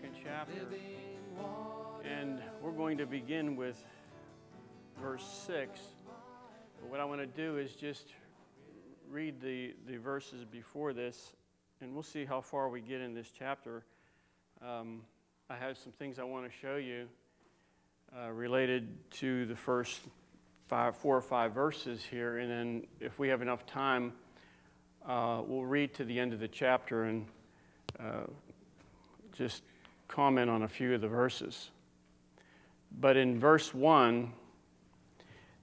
second chapter. And we're going to begin with verse 6. But what I want to do is just read the, the verses before this, and we'll see how far we get in this chapter. Um, I have some things I want to show you uh, related to the first five, four or five verses here, and then if we have enough time, uh, we'll read to the end of the chapter and uh, just comment on a few of the verses. But in verse 1,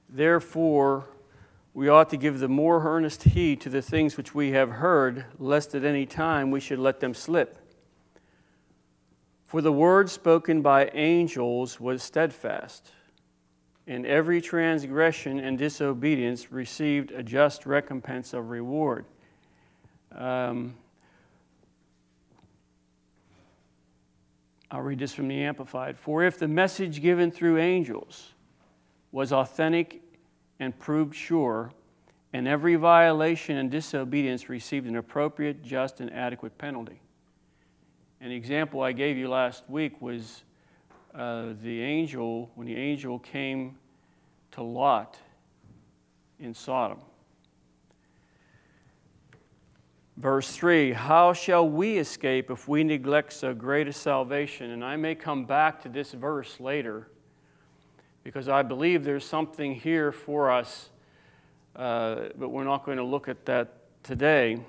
therefore, we ought to give the more earnest heed to the things which we have heard, lest at any time we should let them slip. For the word spoken by angels was steadfast, and every transgression and disobedience received a just recompense of reward. Um, I'll read this from the Amplified. For if the message given through angels was authentic and proved sure, and every violation and disobedience received an appropriate, just, and adequate penalty. An example I gave you last week was uh, the angel, when the angel came to Lot in Sodom. Verse 3 How shall we escape if we neglect so great a salvation? And I may come back to this verse later because I believe there's something here for us, uh, but we're not going to look at that today.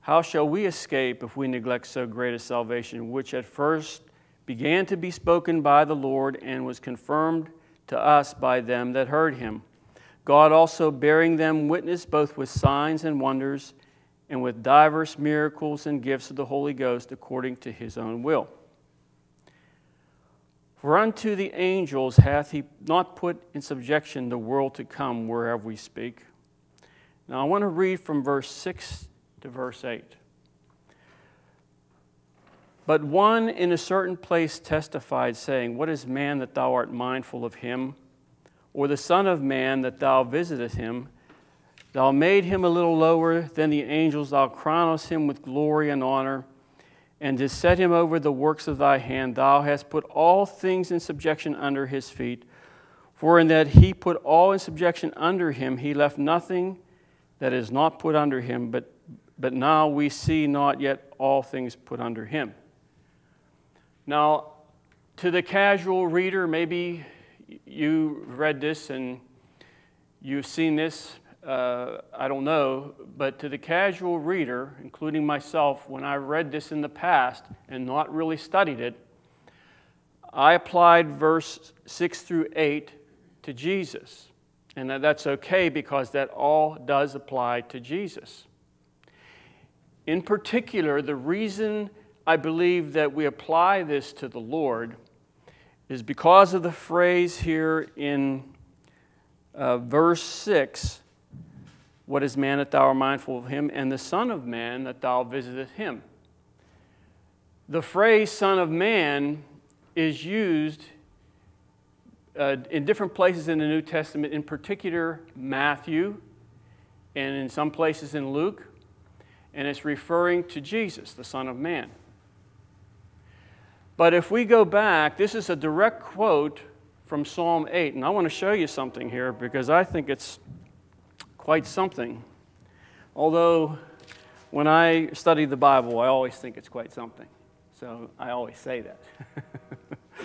How shall we escape if we neglect so great a salvation, which at first began to be spoken by the Lord and was confirmed to us by them that heard him? God also bearing them witness both with signs and wonders and with divers miracles and gifts of the Holy Ghost according to his own will. For unto the angels hath he not put in subjection the world to come whereof we speak. Now I want to read from verse 6 to verse 8. But one in a certain place testified, saying, What is man that thou art mindful of him? Or the Son of Man that thou visitest him. Thou made him a little lower than the angels, thou crownest him with glory and honor, and didst set him over the works of thy hand. Thou hast put all things in subjection under his feet. For in that he put all in subjection under him, he left nothing that is not put under him, but, but now we see not yet all things put under him. Now, to the casual reader, maybe you read this and you've seen this, uh, I don't know, but to the casual reader, including myself, when I read this in the past and not really studied it, I applied verse 6 through 8 to Jesus. And that's okay because that all does apply to Jesus. In particular, the reason I believe that we apply this to the Lord is because of the phrase here in uh, verse 6 What is man that thou art mindful of him, and the Son of Man that thou visitest him? The phrase Son of Man is used uh, in different places in the New Testament, in particular Matthew, and in some places in Luke, and it's referring to Jesus, the Son of Man. But if we go back, this is a direct quote from Psalm 8. And I want to show you something here because I think it's quite something. Although, when I study the Bible, I always think it's quite something. So I always say that.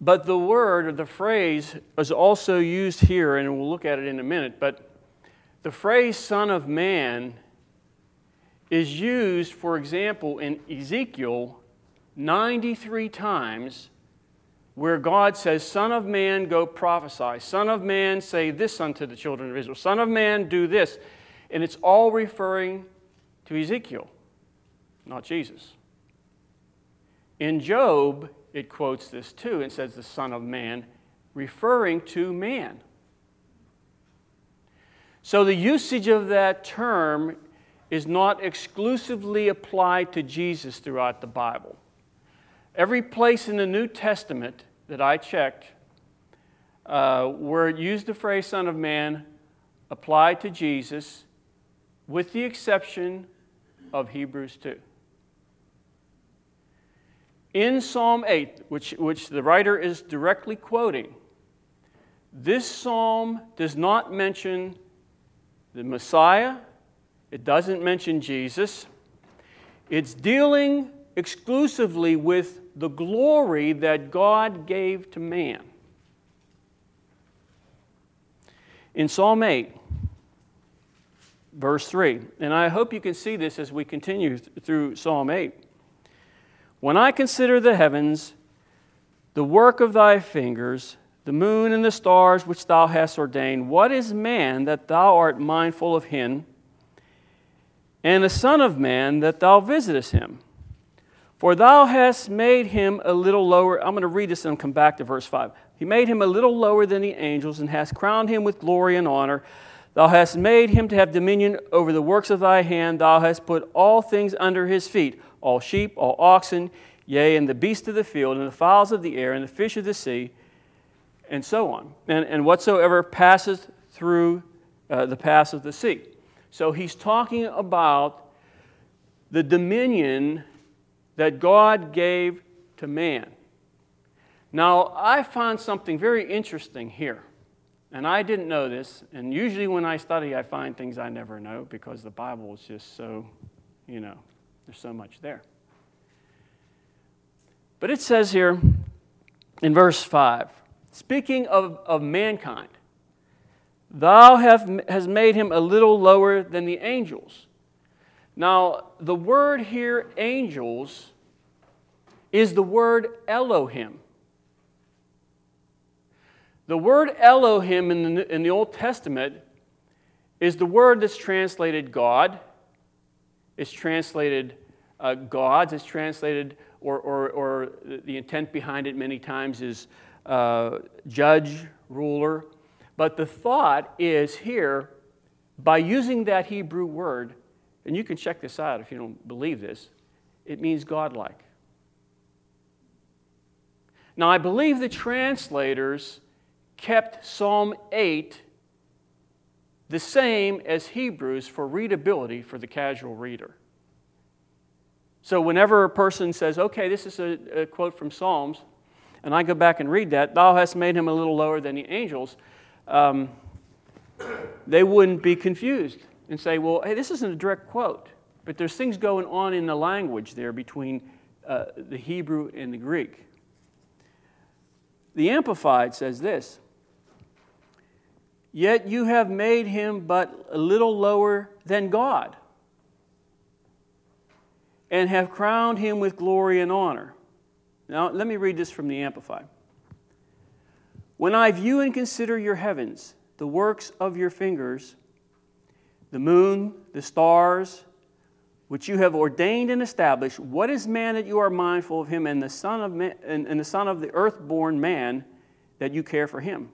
but the word or the phrase is also used here, and we'll look at it in a minute. But the phrase Son of Man is used, for example, in Ezekiel 93 times where God says, Son of man, go prophesy. Son of man, say this unto the children of Israel. Son of man, do this. And it's all referring to Ezekiel, not Jesus. In Job, it quotes this too and says, The Son of Man, referring to man. So the usage of that term is not exclusively applied to Jesus throughout the Bible. Every place in the New Testament that I checked uh, where it used the phrase Son of Man applied to Jesus, with the exception of Hebrews 2. In Psalm 8, which, which the writer is directly quoting, this psalm does not mention the Messiah, it doesn't mention Jesus. It's dealing exclusively with the glory that God gave to man. In Psalm 8, verse 3, and I hope you can see this as we continue through Psalm 8. When I consider the heavens, the work of thy fingers, the moon and the stars which thou hast ordained, what is man that thou art mindful of him, and the Son of Man that thou visitest him? For thou hast made him a little lower. I'm going to read this and come back to verse 5. He made him a little lower than the angels, and hast crowned him with glory and honor. Thou hast made him to have dominion over the works of thy hand. Thou hast put all things under his feet all sheep, all oxen, yea, and the beasts of the field, and the fowls of the air, and the fish of the sea, and so on. And, and whatsoever passeth through uh, the paths of the sea. So he's talking about the dominion that God gave to man. Now, I found something very interesting here. And I didn't know this. And usually when I study, I find things I never know because the Bible is just so, you know, there's so much there. But it says here in verse 5 speaking of, of mankind, thou have, has made him a little lower than the angels. Now, the word here, angels, is the word Elohim. The word Elohim in the, in the Old Testament is the word that's translated God it's translated uh, gods, it's translated, or, or, or the intent behind it many times is uh, judge, ruler. But the thought is here, by using that Hebrew word, and you can check this out if you don't believe this, it means godlike. Now, I believe the translators kept Psalm 8 the same as Hebrews for readability for the casual reader. So, whenever a person says, okay, this is a, a, quote from Psalms, and I go back and read that, thou hast made him a little lower than the angels, um, they wouldn't be confused and say, well, hey, this isn't a direct quote. But there's things going on in the language there between uh, the Hebrew and the Greek. The Amplified says this Yet you have made him but a little lower than God, and have crowned him with glory and honor. Now, let me read this from the Amplified. When I view and consider your heavens, the works of your fingers, the moon, the stars, which you have ordained and established, what is man that you are mindful of him, and the son of, man, and, and the son of the earth-born man that you care for him?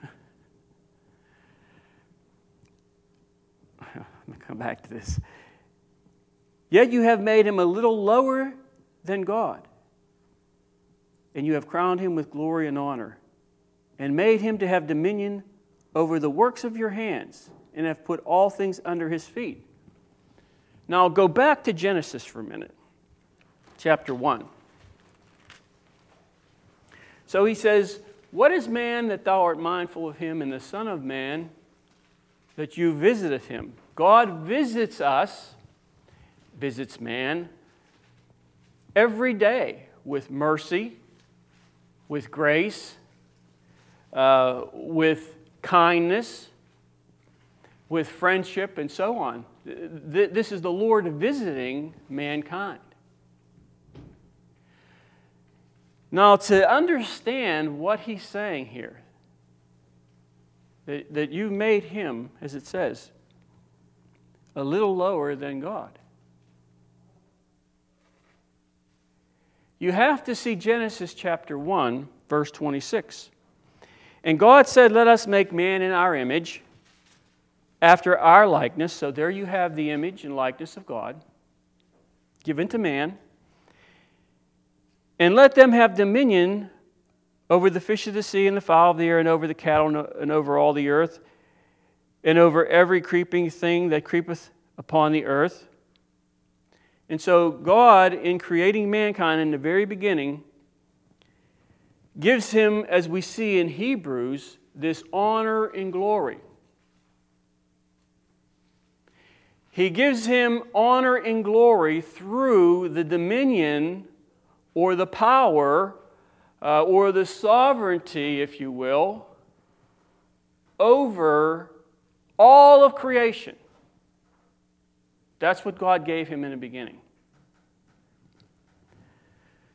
come back to this. Yet you have made him a little lower than God, and you have crowned him with glory and honor, and made him to have dominion over the works of your hands, and have put all things under his feet. Now I'll go back to Genesis for a minute, chapter 1. So he says, What is man that thou art mindful of him, and the Son of Man that you visiteth him? God visits us, visits man, every day with mercy, with grace, uh, with kindness, with friendship, and so on. This is the Lord visiting mankind. Now, to understand what he's saying here, that, that you made him, as it says, a little lower than God. You have to see Genesis chapter 1, verse 26. And God said, Let us make man in our image, after our likeness. So there you have the image and likeness of God given to man. And let them have dominion over the fish of the sea and the fowl of the air, and over the cattle and over all the earth, and over every creeping thing that creepeth upon the earth. And so, God, in creating mankind in the very beginning, gives him, as we see in Hebrews, this honor and glory. He gives him honor and glory through the dominion or the power uh, or the sovereignty, if you will, over all of creation. That's what God gave him in the beginning.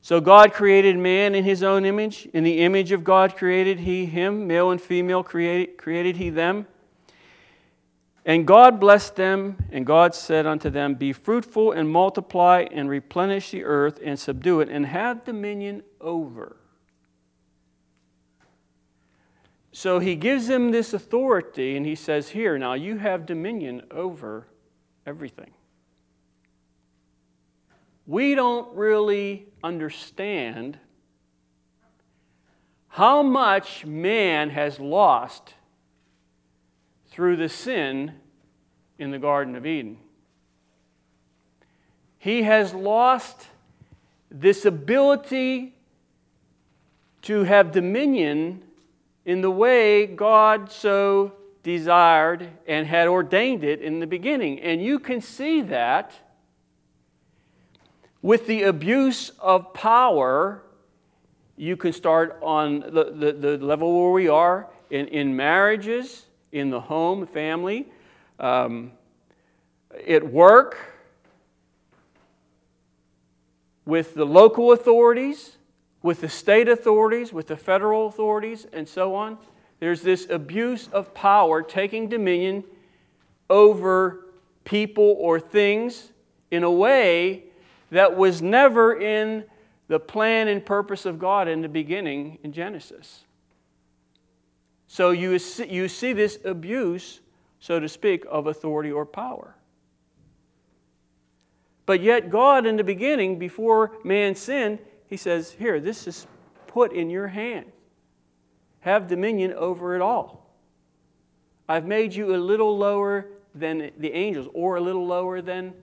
So God created man in his own image. In the image of God created he him, male and female created, created he them. And God blessed them, and God said unto them, Be fruitful and multiply and replenish the earth and subdue it and have dominion over. So he gives them this authority, and he says, Here, now you have dominion over everything. We don't really understand how much man has lost through the sin in the Garden of Eden. He has lost this ability to have dominion in the way God so desired and had ordained it in the beginning. And you can see that with the abuse of power. You can start on the, the, the level where we are in, in marriages, in the home, family, um, at work, with the local authorities with the state authorities, with the federal authorities, and so on. There's this abuse of power taking dominion over people or things in a way that was never in the plan and purpose of God in the beginning in Genesis. So you see, you see this abuse, so to speak, of authority or power. But yet, God, in the beginning, before man sinned, he says, Here, this is put in your hand. Have dominion over it all. I've made you a little lower than the angels or a little lower than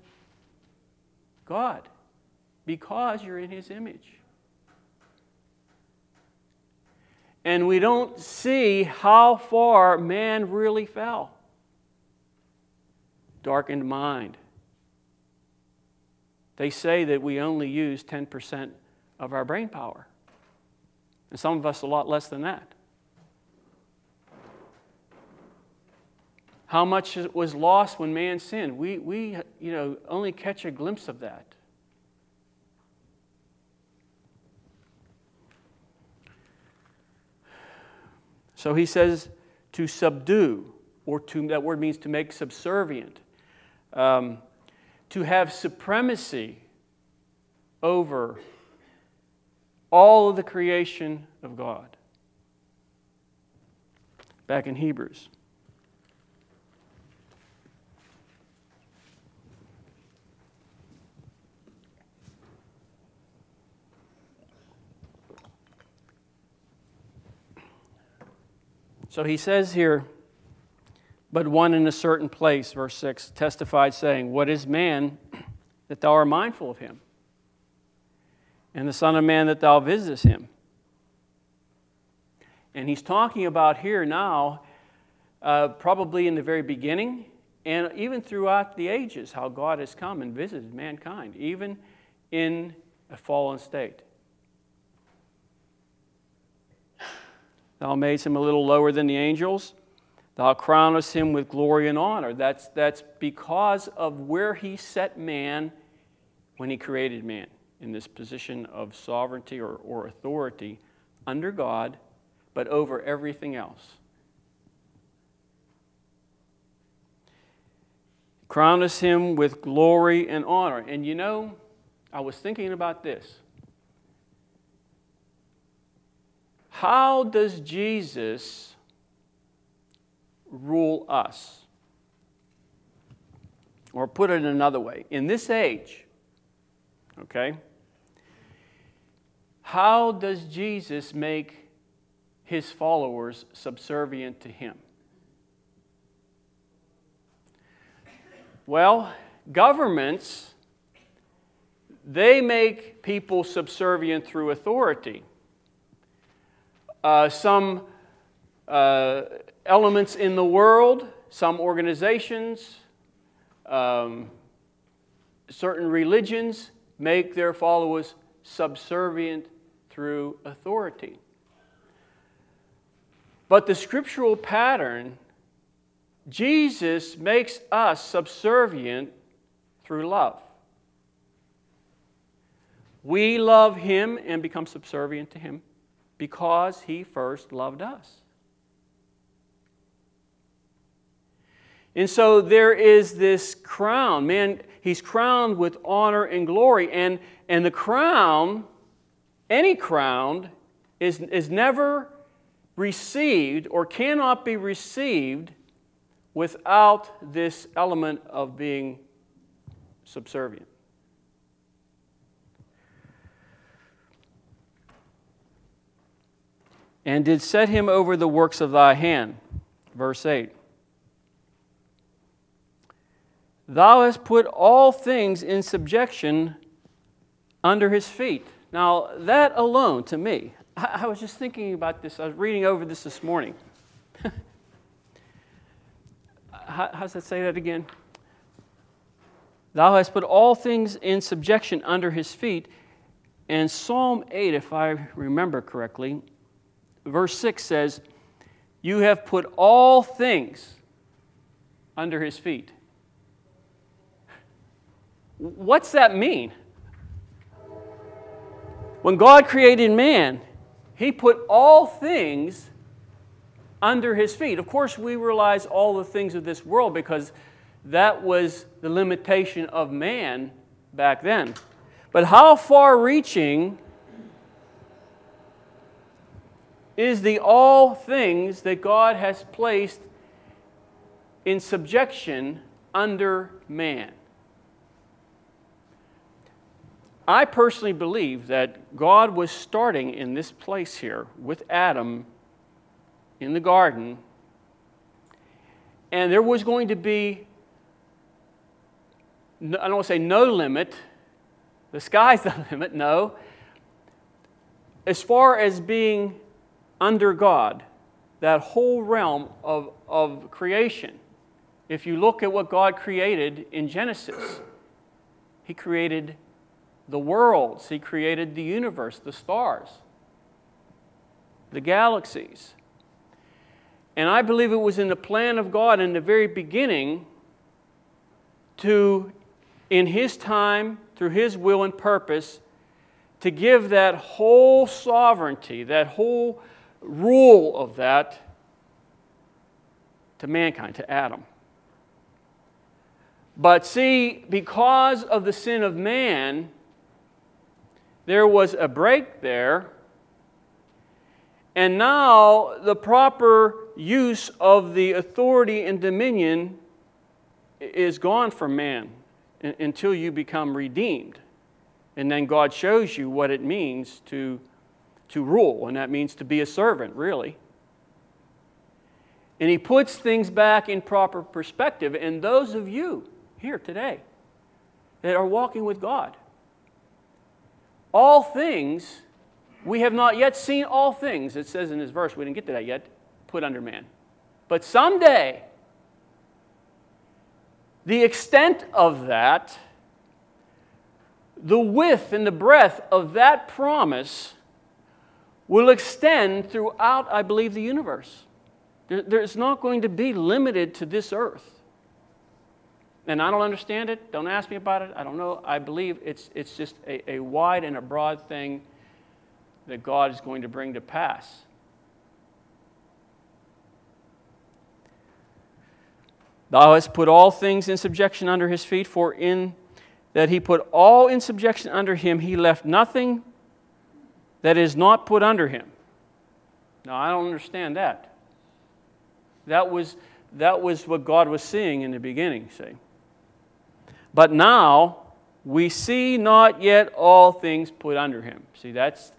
God because you're in His image. And we don't see how far man really fell. Darkened mind. They say that we only use 10% of our brain power. And some of us a lot less than that. How much was lost when man sinned? We, we you know, only catch a glimpse of that. So he says to subdue, or to, that word means to make subservient, um, to have supremacy over all of the creation of God. Back in Hebrews. So he says here, but one in a certain place, verse 6, testified, saying, What is man that thou art mindful of him? and the Son of Man that thou visitest him. And he's talking about here now, uh, probably in the very beginning, and even throughout the ages, how God has come and visited mankind, even in a fallen state. Thou madest him a little lower than the angels. Thou crownest him with glory and honor. That's, that's because of where he set man when he created man in this position of sovereignty or, or authority under God, but over everything else. Crown us him with glory and honor. And you know, I was thinking about this. How does Jesus rule us? Or put it another way, in this age, okay, how does Jesus make his followers subservient to him? Well, governments they make people subservient through authority. Uh, some uh, elements in the world, some organizations, um, certain religions make their followers subservient through authority. But the scriptural pattern, Jesus makes us subservient through love. We love him and become subservient to him because he first loved us. And so there is this crown. Man, he's crowned with honor and glory. And, and the crown, any crown, is, is never received or cannot be received without this element of being subservient. And did set him over the works of thy hand. Verse 8. Thou hast put all things in subjection under his feet. Now, that alone to me, I, was just thinking about this. I was reading over this this morning. how, how does that say that again? Thou hast put all things in subjection under his feet. And Psalm 8, if I remember correctly, verse 6 says, You have put all things under his feet. What's that mean? When God created man, he put all things under his feet. Of course, we realize all the things of this world because that was the limitation of man back then. But how far reaching is the all things that God has placed in subjection under man? I personally believe that God was starting in this place here with Adam in the garden, and there was going to be, I don't want to say no limit, the sky's the limit, no. As far as being under God, that whole realm of, of creation, if you look at what God created in Genesis, He created the worlds, He created the universe, the stars, the galaxies. And I believe it was in the plan of God in the very beginning to, in His time, through His will and purpose, to give that whole sovereignty, that whole rule of that to mankind, to Adam. But see, because of the sin of man, there was a break there. And now the proper use of the authority and dominion is gone from man until you become redeemed. And then God shows you what it means to, to rule, and that means to be a servant, really. And He puts things back in proper perspective. And those of you here today that are walking with God, all things, we have not yet seen all things, it says in this verse, we didn't get to that yet, put under man. But someday, the extent of that, the width and the breadth of that promise will extend throughout, I believe, the universe. There's not going to be limited to this earth. And I don't understand it. Don't ask me about it. I don't know. I believe it's, it's just a, a wide and a broad thing that God is going to bring to pass. Thou hast put all things in subjection under his feet, for in that he put all in subjection under him, he left nothing that is not put under him. Now, I don't understand that. That was, that was what God was seeing in the beginning, see. But now we see not yet all things put under him. See, that's,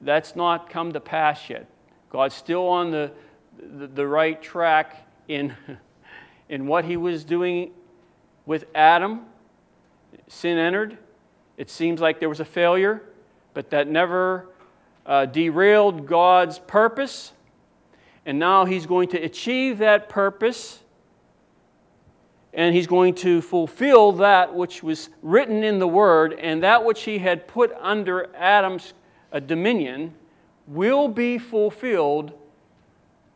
that's not come to pass yet. God's still on the, the, the right track in, in what he was doing with Adam. Sin entered, It seems like there was a failure, but that never uh, derailed God's purpose. And now he's going to achieve that purpose and he's going to fulfill that which was written in the Word, and that which he had put under Adam's uh, dominion will be fulfilled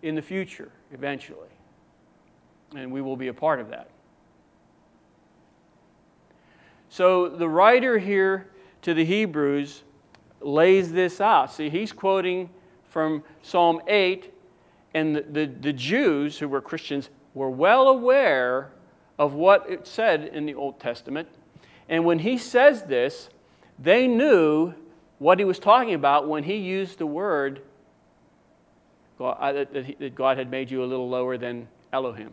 in the future, eventually. And we will be a part of that. So the writer here to the Hebrews lays this out. See, he's quoting from Psalm 8, and the, the, the Jews who were Christians were well aware of what it said in the Old Testament. And when he says this, they knew what he was talking about when he used the word God, that God had made you a little lower than Elohim.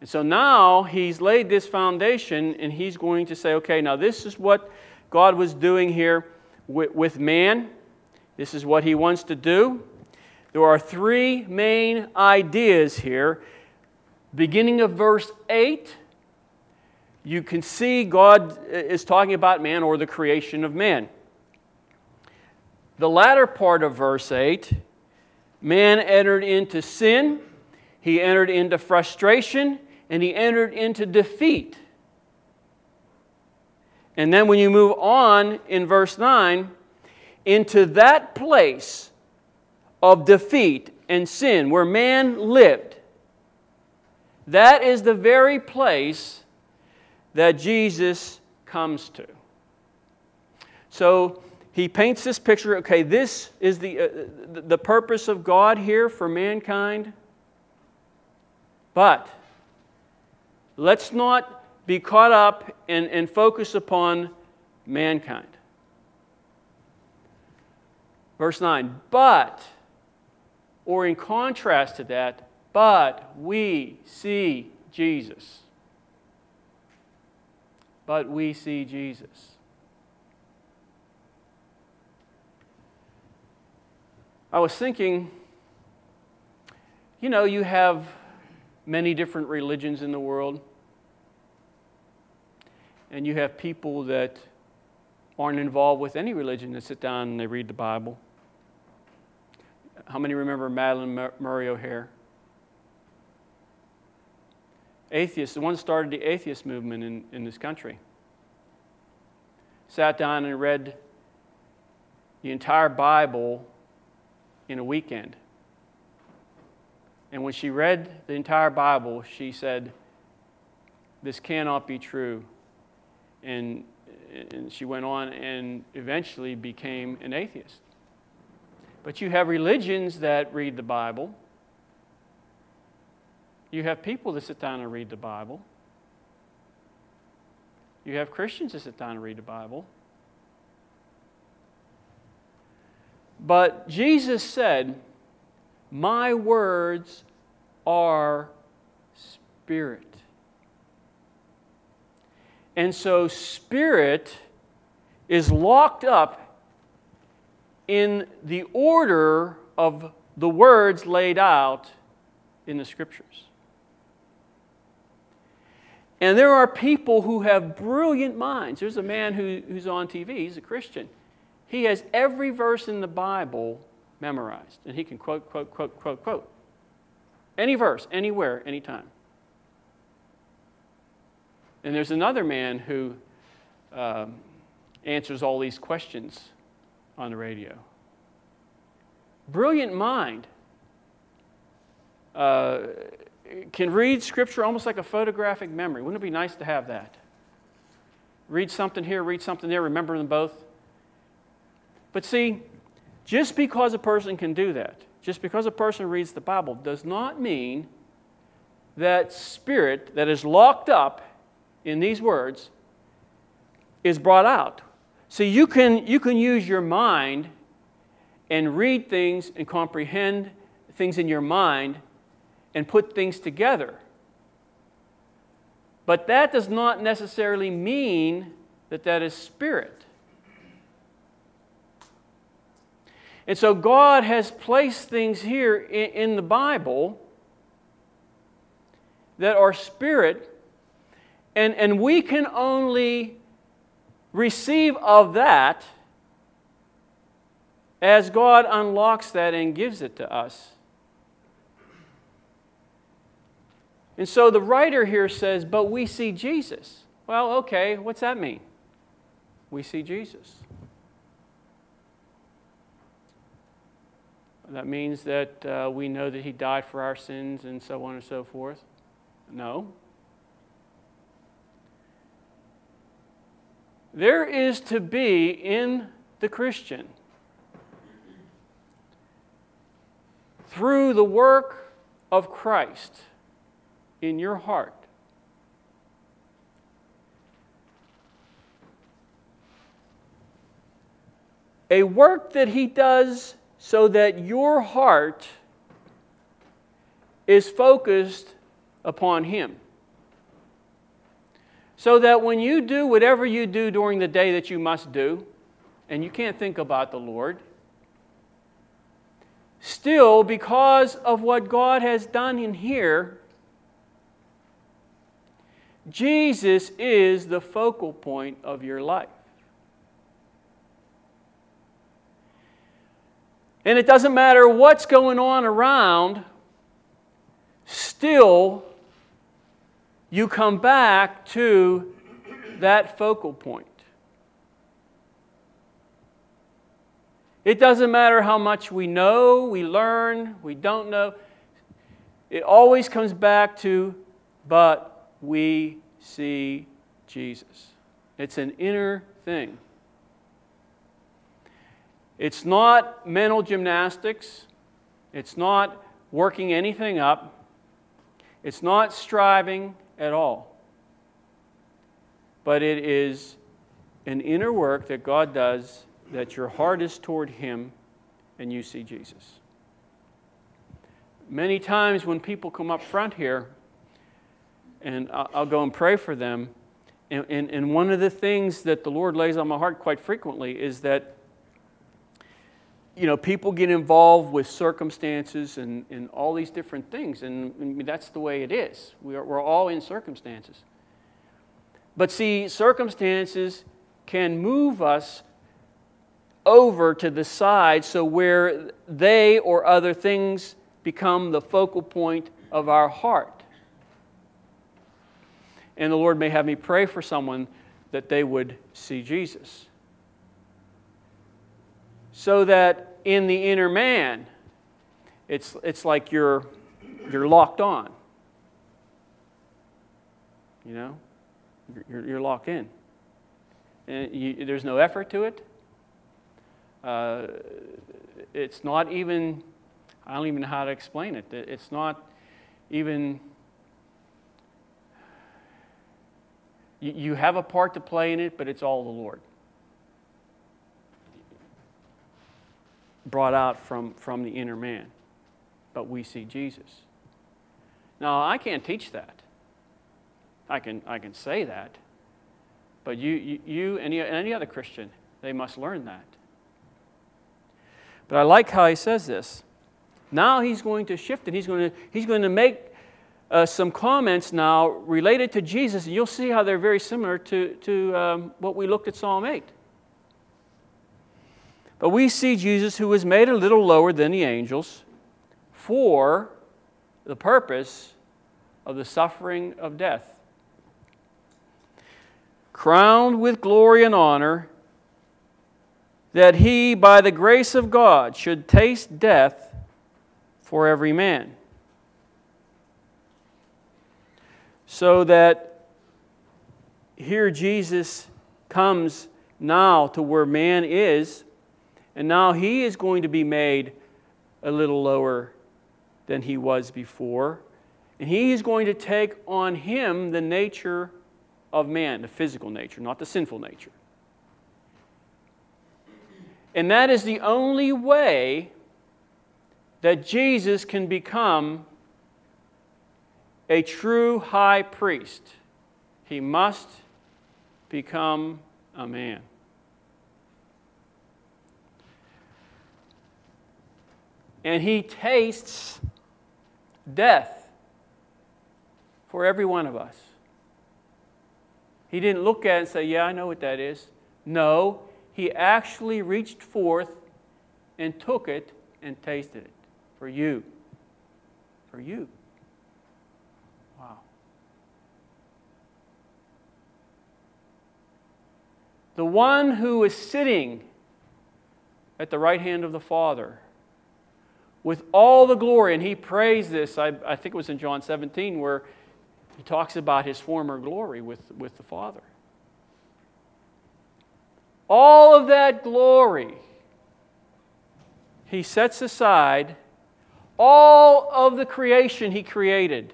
And so now he's laid this foundation and he's going to say, okay, now this is what God was doing here with, with man. This is what he wants to do. There are three main ideas here. Beginning of verse 8, you can see God uh, is talking about man or the creation of man. The latter part of verse 8, man entered into sin, he entered into frustration, and he entered into defeat. And then when you move on in verse 9, into that place of defeat and sin where man lived, that is the very place that Jesus comes to. So he paints this picture okay, this is the, uh, the purpose of God here for mankind. But let's not be caught up and, and focus upon mankind. Verse 9, but or in contrast to that, but we see Jesus. But we see Jesus. I was thinking, you know, you have many different religions in the world, and you have people that aren't involved with any religion that sit down and they read the Bible. How many remember Madalyn Murray O'Hair? Atheist, the one that started the atheist movement in, in this country. Sat down and read the entire Bible in a weekend. And when she read the entire Bible, she said, This cannot be true. And, and she went on and eventually became an atheist. But you have religions that read the Bible. You have people that sit down and read the Bible. You have Christians that sit down and read the Bible. But Jesus said, My words are spirit. And so, spirit is locked up in the order of the words laid out in the scriptures. And there are people who have brilliant minds. There's a man who, who's on TV, he's a Christian. He has every verse in the Bible memorized, and he can quote, quote, quote, quote, quote. Any verse, anywhere, anytime. And there's another man who um, answers all these questions on the radio. Brilliant mind. Uh, can read scripture almost like a photographic memory. Wouldn't it be nice to have that? Read something here, read something there, remember them both. But see, just because a person can do that, just because a person reads the Bible, does not mean that spirit that is locked up in these words is brought out. So you can, you can use your mind and read things and comprehend things in your mind and put things together. But that does not necessarily mean that that is spirit. And so God has placed things here in, in the Bible that are spirit And, and we can only receive of that as God unlocks that and gives it to us. And so the writer here says, But we see Jesus. Well, okay, what's that mean? We see Jesus. That means that uh, we know that he died for our sins and so on and so forth. No. There is to be in the Christian, through the work of Christ in your heart, a work that he does so that your heart is focused upon him. So that when you do whatever you do during the day that you must do, and you can't think about the Lord, still, because of what God has done in here, Jesus is the focal point of your life. And it doesn't matter what's going on around, still, you come back to that focal point. It doesn't matter how much we know, we learn, we don't know. It always comes back to, but we see Jesus. It's an inner thing. It's not mental gymnastics. It's not working anything up. It's not striving at all. But it is an inner work that God does that your heart is toward Him and you see Jesus. Many times when people come up front here, and I'll go and pray for them, and, and, and one of the things that the Lord lays on my heart quite frequently is that you know, people get involved with circumstances and, and all these different things, and, and that's the way it is. We are, we're all in circumstances. But see, circumstances can move us over to the side so where they or other things become the focal point of our heart. And the Lord may have me pray for someone that they would see Jesus. So that in the inner man, it's, it's like you're, you're locked on. You know? You're, you're locked in. And you, there's no effort to it. Uh, it's not even, I don't even know how to explain it. It's not even, you, you have a part to play in it, but it's all the Lord. Brought out from, from the inner man. But we see Jesus. Now, I can't teach that. I can, I can say that. But you, you, you any, any other Christian, they must learn that. But I like how he says this. Now he's going to shift it. He's going to, he's going to make uh, some comments now related to Jesus, and you'll see how they're very similar to, to um, what we looked at Psalm 8. But we see Jesus who was made a little lower than the angels for the purpose of the suffering of death. Crowned with glory and honor, that he, by the grace of God, should taste death for every man. So that here Jesus comes now to where man is and now he is going to be made a little lower than he was before. And he is going to take on him the nature of man, the physical nature, not the sinful nature. And that is the only way that Jesus can become a true high priest. He must become a man. And he tastes death for every one of us. He didn't look at it and say, Yeah, I know what that is. No, he actually reached forth and took it and tasted it for you. For you. Wow. The one who is sitting at the right hand of the Father with all the glory, and he prays this, I, I think it was in John 17, where he talks about his former glory with, with the Father. All of that glory he sets aside all of the creation he created.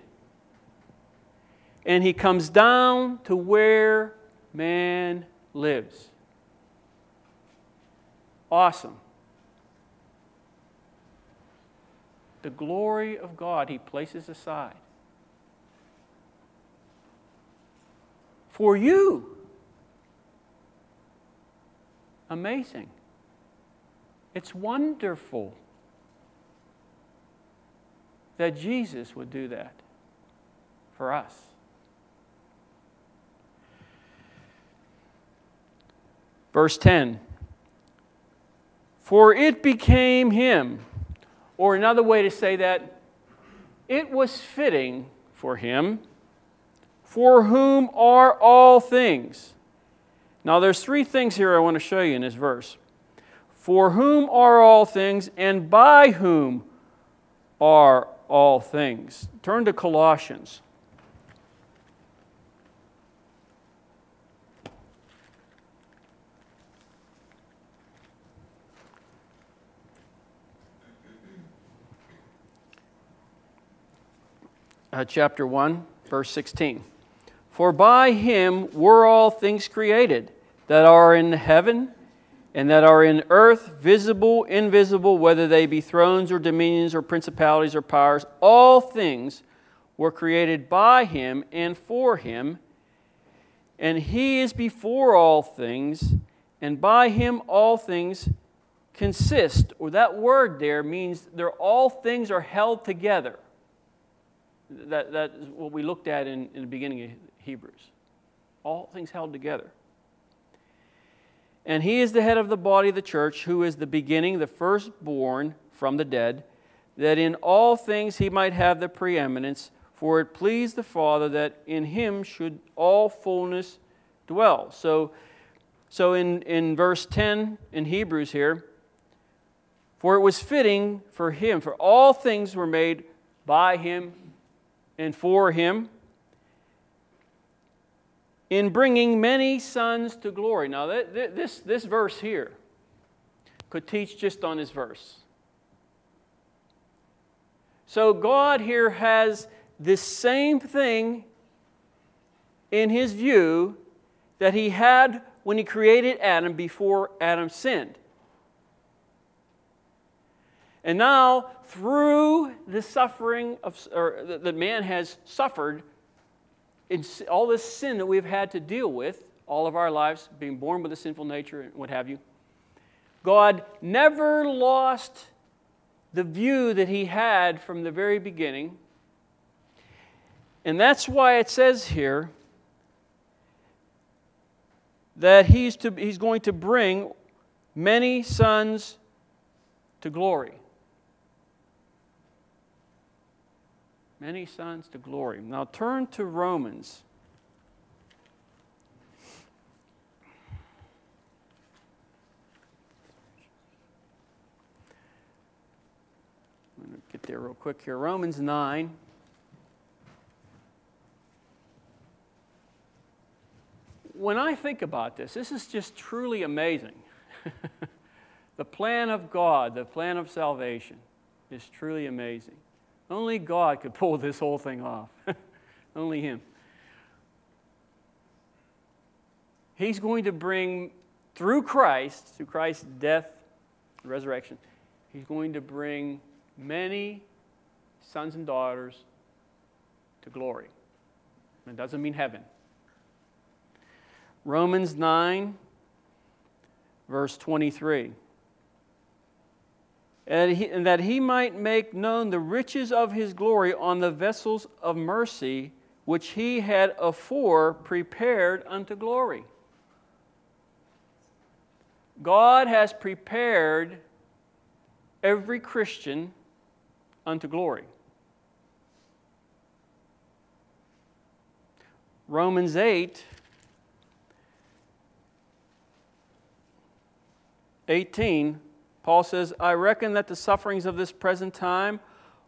And he comes down to where man lives. Awesome. The glory of God he places aside. For you. Amazing. It's wonderful that Jesus would do that for us. Verse 10 For it became him, or another way to say that, it was fitting for him, for whom are all things. Now, there's three things here I want to show you in this verse. For whom are all things, and by whom are all things. Turn to Colossians. Uh, chapter 1, verse 16. For by him were all things created that are in heaven and that are in earth, visible, invisible, whether they be thrones or dominions or principalities or powers, all things were created by him and for him. And he is before all things, and by him all things consist. Or that word there means they're, all things are held together. That, that is what we looked at in, in the beginning of Hebrews. All things held together. And he is the head of the body of the church, who is the beginning, the firstborn from the dead, that in all things he might have the preeminence. For it pleased the Father that in him should all fullness dwell. So, so in, in verse 10 in Hebrews here, for it was fitting for him, for all things were made by him and for him in bringing many sons to glory. Now, this, this verse here could teach just on this verse. So, God here has this same thing in his view that he had when he created Adam before Adam sinned. And now, through the suffering of, or that man has suffered all this sin that we've had to deal with all of our lives, being born with a sinful nature and what have you, God never lost the view that He had from the very beginning. And that's why it says here that he's, to, he's going to bring many sons to glory. Many sons to glory. Now turn to Romans. I'm going to get there real quick here. Romans 9. When I think about this, this is just truly amazing. the plan of God, the plan of salvation, is truly amazing. Only God could pull this whole thing off. Only Him. He's going to bring, through Christ, through Christ's death, resurrection, He's going to bring many sons and daughters to glory. It doesn't mean heaven. Romans 9, verse 23 and, he, and that he might make known the riches of his glory on the vessels of mercy which he had afore prepared unto glory. God has prepared every Christian unto glory. Romans 8 18, Paul says, I reckon that the sufferings of this present time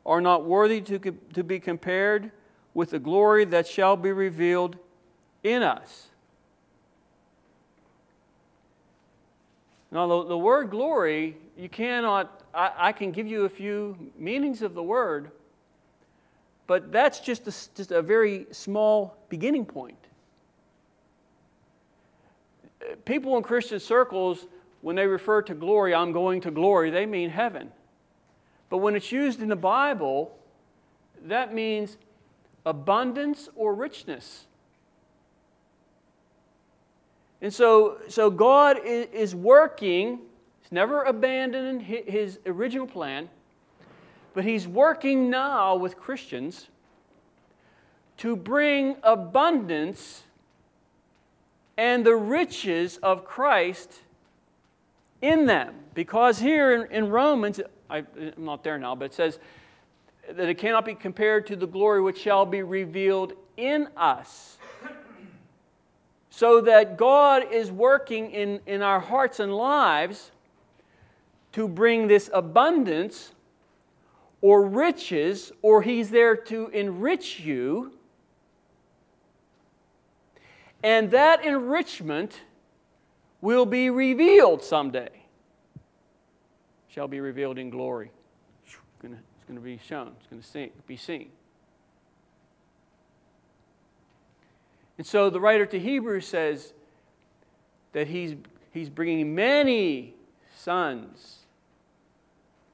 are not worthy to, to be compared with the glory that shall be revealed in us. Now, the, the word glory, you cannot, I, I, can give you a few meanings of the word, but that's just a, just a very small beginning point. People in Christian circles, when they refer to glory, I'm going to glory, they mean heaven. But when it's used in the Bible, that means abundance or richness. And so, so God is working, He's never abandoned His original plan, but He's working now with Christians to bring abundance and the riches of Christ in them. Because here in, in Romans, I, I'm not there now, but it says that it cannot be compared to the glory which shall be revealed in us. So that God is working in, in our hearts and lives to bring this abundance or riches, or He's there to enrich you. And that enrichment will be revealed someday shall be revealed in glory. It's going to, be shown, it's going to be seen. And so the writer to Hebrews says that he's, he's bringing many sons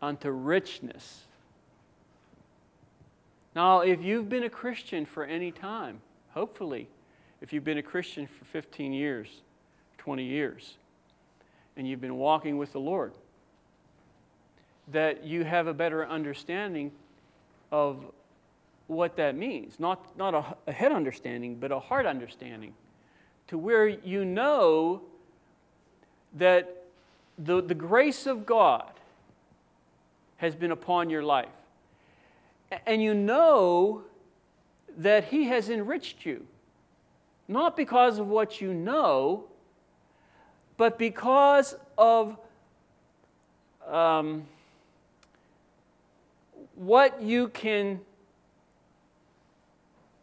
unto richness. Now, if you've been a Christian for any time, hopefully, if you've been a Christian for 15 years, 20 years, and you've been walking with the Lord, that you have a better understanding of what that means. Not, not a, a head understanding, but a heart understanding. To where you know that the, the grace of God has been upon your life. And you know that He has enriched you. Not because of what you know, but because of um, what you can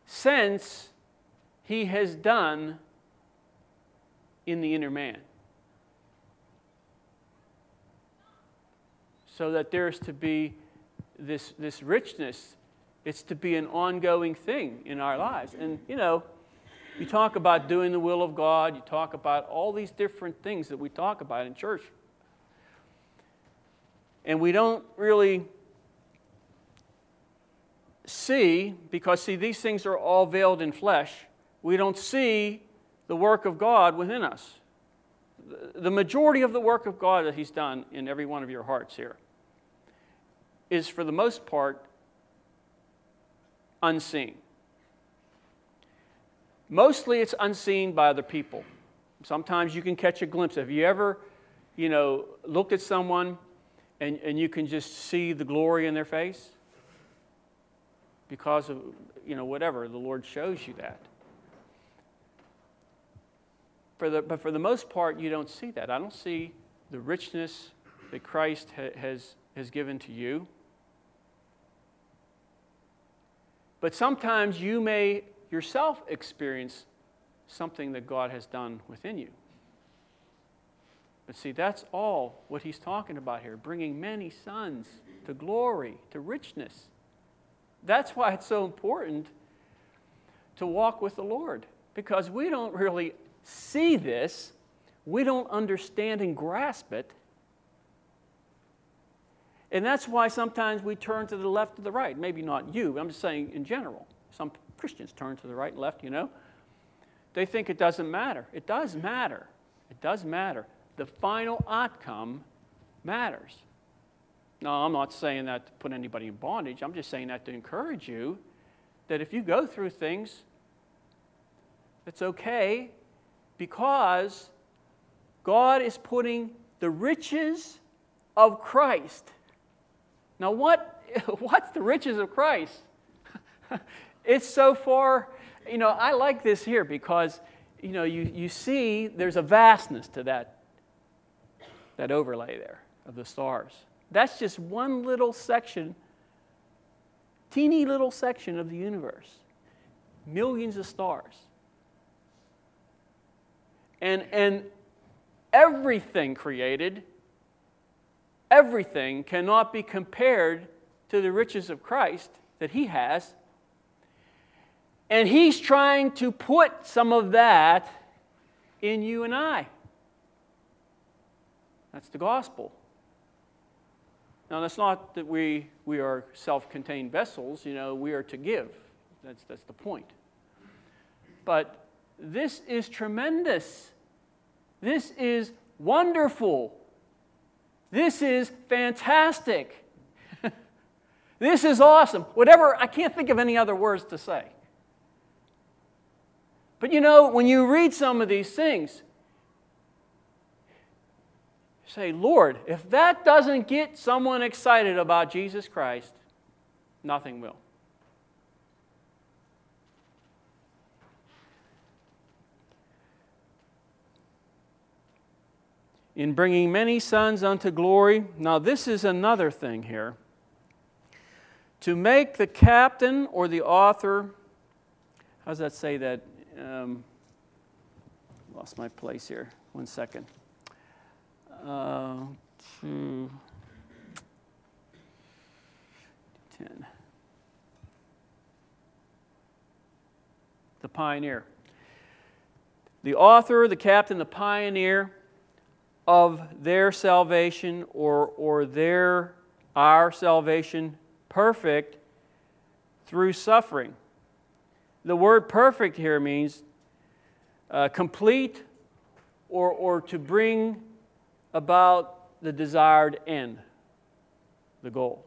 sense he has done in the inner man. So that there's to be this, this richness, it's to be an ongoing thing in our lives. And, you know, you talk about doing the will of God, you talk about all these different things that we talk about in church. And we don't really see, because see, these things are all veiled in flesh, we don't see the work of God within us. The majority of the work of God that He's done in every one of your hearts here is, for the most part, unseen. Mostly it's unseen by other people. Sometimes you can catch a glimpse. Have you ever, you know, looked at someone and, and you can just see the glory in their face? because of, you know, whatever, the Lord shows you that. For the, but for the most part, you don't see that. I don't see the richness that Christ ha- has, has given to you. But sometimes you may yourself experience something that God has done within you. But see, that's all what he's talking about here bringing many sons to glory, to richness. That's why it's so important to walk with the Lord, because we don't really see this, we don't understand and grasp it. And that's why sometimes we turn to the left or the right. Maybe not you, I'm just saying in general. Some Christians turn to the right and left, you know. They think it doesn't matter. It does matter. It does matter. The final outcome matters. No, I'm not saying that to put anybody in bondage. I'm just saying that to encourage you that if you go through things, It's okay because God is putting the riches of Christ. Now, what, what's the riches of Christ? it's so far, you know, I like this here because, you know, you, you see there's a vastness to that, that overlay there of the stars. That's just one little section, teeny little section of the universe. Millions of stars. And, and everything created, everything cannot be compared to the riches of Christ that He has. And He's trying to put some of that in you and I. That's the gospel. Now, that's not that we, we are self contained vessels, you know, we are to give. That's, that's the point. But this is tremendous. This is wonderful. This is fantastic. this is awesome. Whatever, I can't think of any other words to say. But you know, when you read some of these things, say, Lord, if that doesn't get someone excited about Jesus Christ, nothing will. In bringing many sons unto glory. Now, this is another thing here. To make the captain or the author, how does that say that? Um, lost my place here. One second uh, to 10. The pioneer. The author, the captain, the pioneer of their salvation or, or their, our salvation, perfect through suffering. The word perfect here means uh, complete or, or to bring about the desired end, the goal.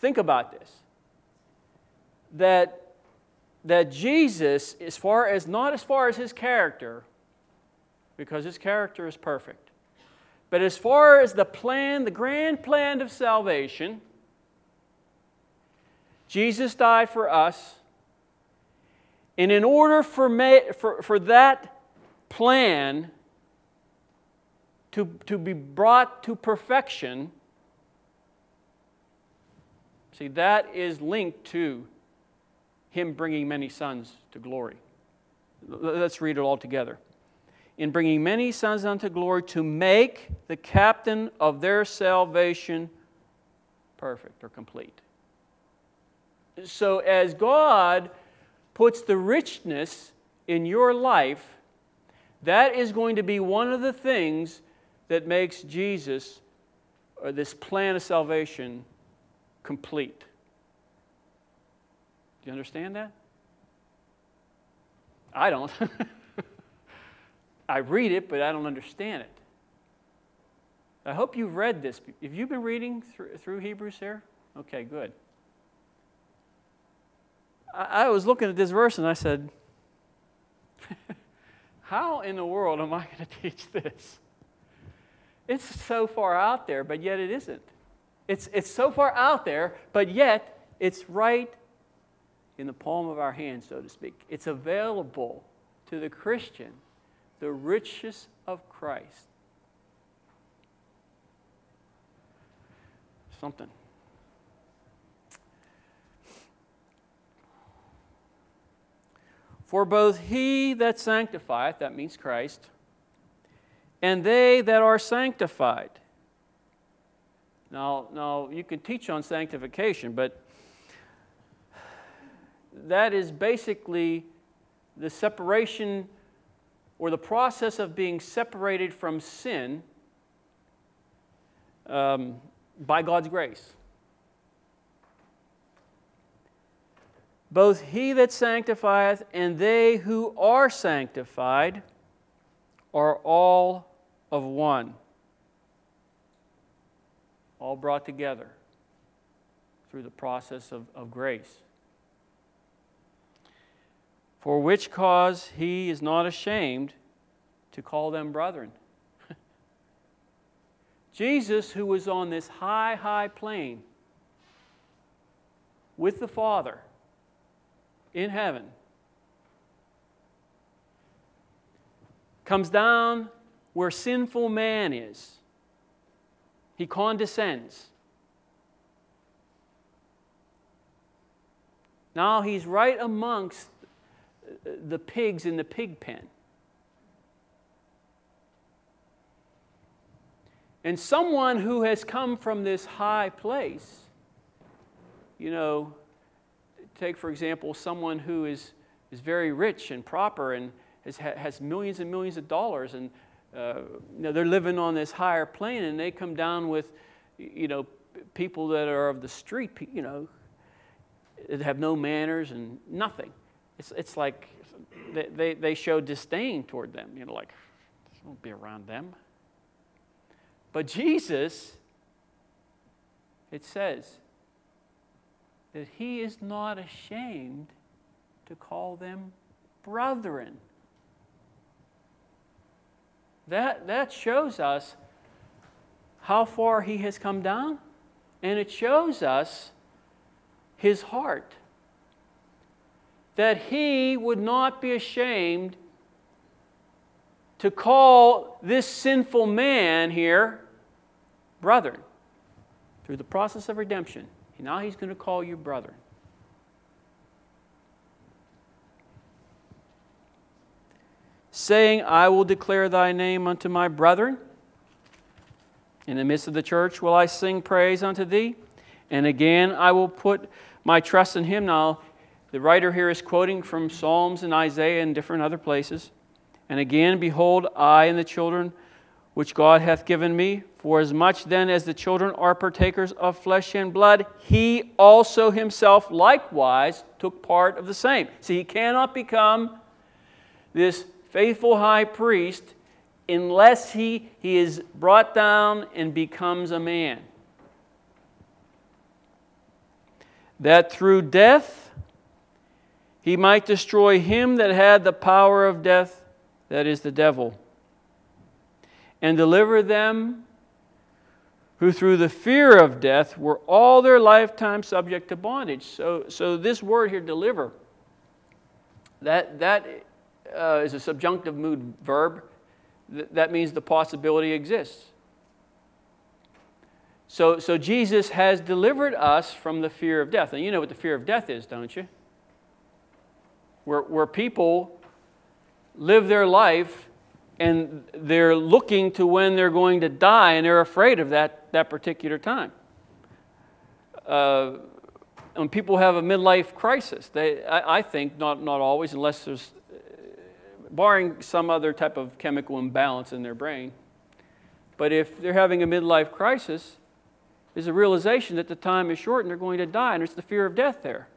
Think about this. That, that Jesus, as far as not as far as his character, because his character is perfect, but as far as the plan, the grand plan of salvation, Jesus died for us. And in order for, for, for that plan to, to be brought to perfection, see, that is linked to him bringing many sons to glory. Let's read it all together. In bringing many sons unto glory to make the captain of their salvation perfect or complete. So, as God puts the richness in your life, that is going to be one of the things that makes Jesus, or this plan of salvation, complete. Do you understand that? I don't. I read it, but I don't understand it. I hope you've read this. Have you been reading through, Hebrews here? Okay, good. I, was looking at this verse and I said, how in the world am I going to teach this? It's so far out there, but yet it isn't. It's, it's so far out there, but yet it's right in the palm of our hand, so to speak. It's available to the Christian, the riches of Christ. Something. For both he that sanctifieth, that means Christ, and they that are sanctified. Now, now you can teach on sanctification, but that is basically the separation or the process of being separated from sin um, by God's grace. Both he that sanctifieth and they who are sanctified are all of one. All brought together through the process of, of grace. for which cause he is not ashamed to call them brethren. Jesus, who was on this high, high plane with the Father in heaven, comes down where sinful man is. He condescends. Now he's right amongst the pigs in the pig pen. And someone who has come from this high place, you know, take for example someone who is, is very rich and proper and has, has millions and millions of dollars and uh, you know, they're living on this higher plane and they come down with, you know, people that are of the street, you know, that have no manners and nothing. It's, it's like they, they, show disdain toward them, you know, like, don't be around them. But Jesus, it says that he is not ashamed to call them brethren. That, that shows us how far he has come down, and it shows us his heart. That he would not be ashamed to call this sinful man here brethren through the process of redemption. Now he's going to call you brethren. saying, I will declare thy name unto my brethren. In the midst of the church will I sing praise unto thee. And again I will put my trust in him. Now, the writer here is quoting from Psalms and Isaiah and different other places. And again, behold, I and the children which God hath given me, for as much then as the children are partakers of flesh and blood, he also himself likewise took part of the same. See, he cannot become this faithful high priest unless he, he is brought down and becomes a man. That through death he might destroy him that had the power of death, that is the devil, and deliver them who through the fear of death were all their lifetime subject to bondage. So, so this word here, deliver, that, that uh, is a subjunctive mood verb. Th- that means the possibility exists. So, so Jesus has delivered us from the fear of death. And you know what the fear of death is, don't you? Where, where people live their life and they're looking to when they're going to die and they're afraid of that, that particular time. Uh, when people have a midlife crisis, they, I, I think, not, not always, unless there's barring some other type of chemical imbalance in their brain. But if they're having a midlife crisis, is a realization that the time is short and they're going to die, and it's the fear of death there.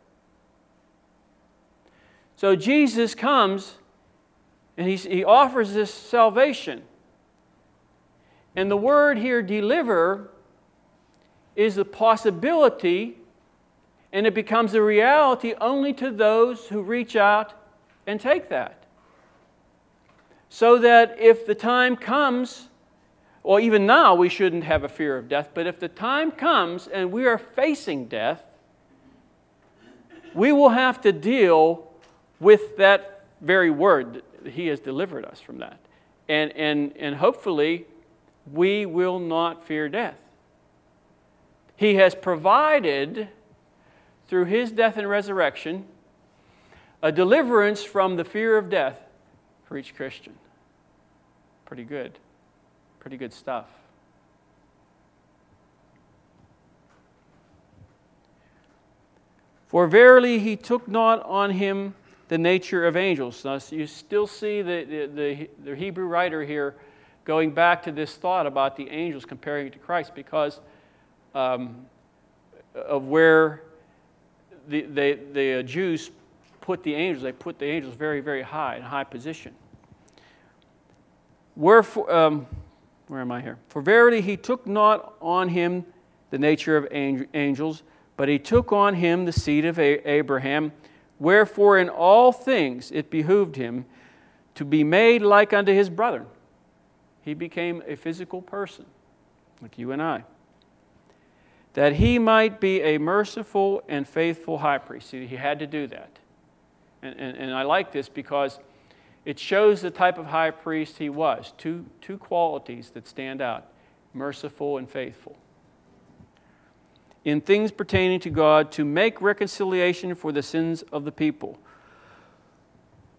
So Jesus comes and he offers this salvation. And the word here, deliver, is the possibility, and it becomes a reality only to those who reach out and take that so that if the time comes, well, even now we shouldn't have a fear of death, but if the time comes and we are facing death, we will have to deal with that very word. He has delivered us from that. And, and, and hopefully, we will not fear death. He has provided, through his death and resurrection, a deliverance from the fear of death for each Christian. Pretty good. Pretty good stuff. For verily he took not on him the nature of angels. Now, you still see the, the, the, Hebrew writer here going back to this thought about the angels comparing it to Christ because um, of where the, the, the Jews put the angels. They put the angels very, very high, in high position. Wherefore, um, where am I here? For verily he took not on him the nature of angels, but he took on him the seed of Abraham. Wherefore, in all things it behooved him to be made like unto his brethren. He became a physical person, like you and I. That he might be a merciful and faithful high priest. See, he had to do that. And, and, and I like this because it shows the type of high priest he was. Two, two qualities that stand out merciful and faithful. In things pertaining to God, to make reconciliation for the sins of the people.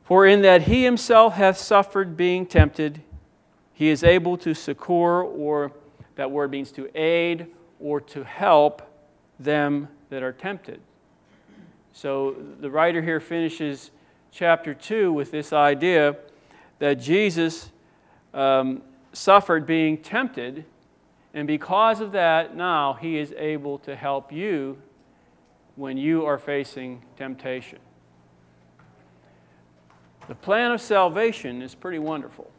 For in that he himself hath suffered being tempted, he is able to succor, or that word means to aid or to help them that are tempted. So the writer here finishes chapter 2 with this idea that Jesus um, suffered being tempted, and because of that, now he is able to help you when you are facing temptation. The plan of salvation is pretty wonderful.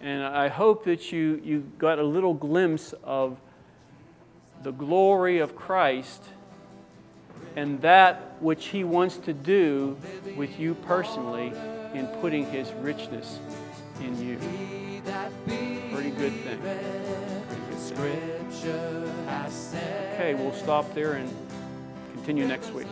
And I hope that you, you got a little glimpse of the glory of Christ and that which He wants to do with you personally in putting His richness in you. Good thing. Okay, we'll stop there and continue next week.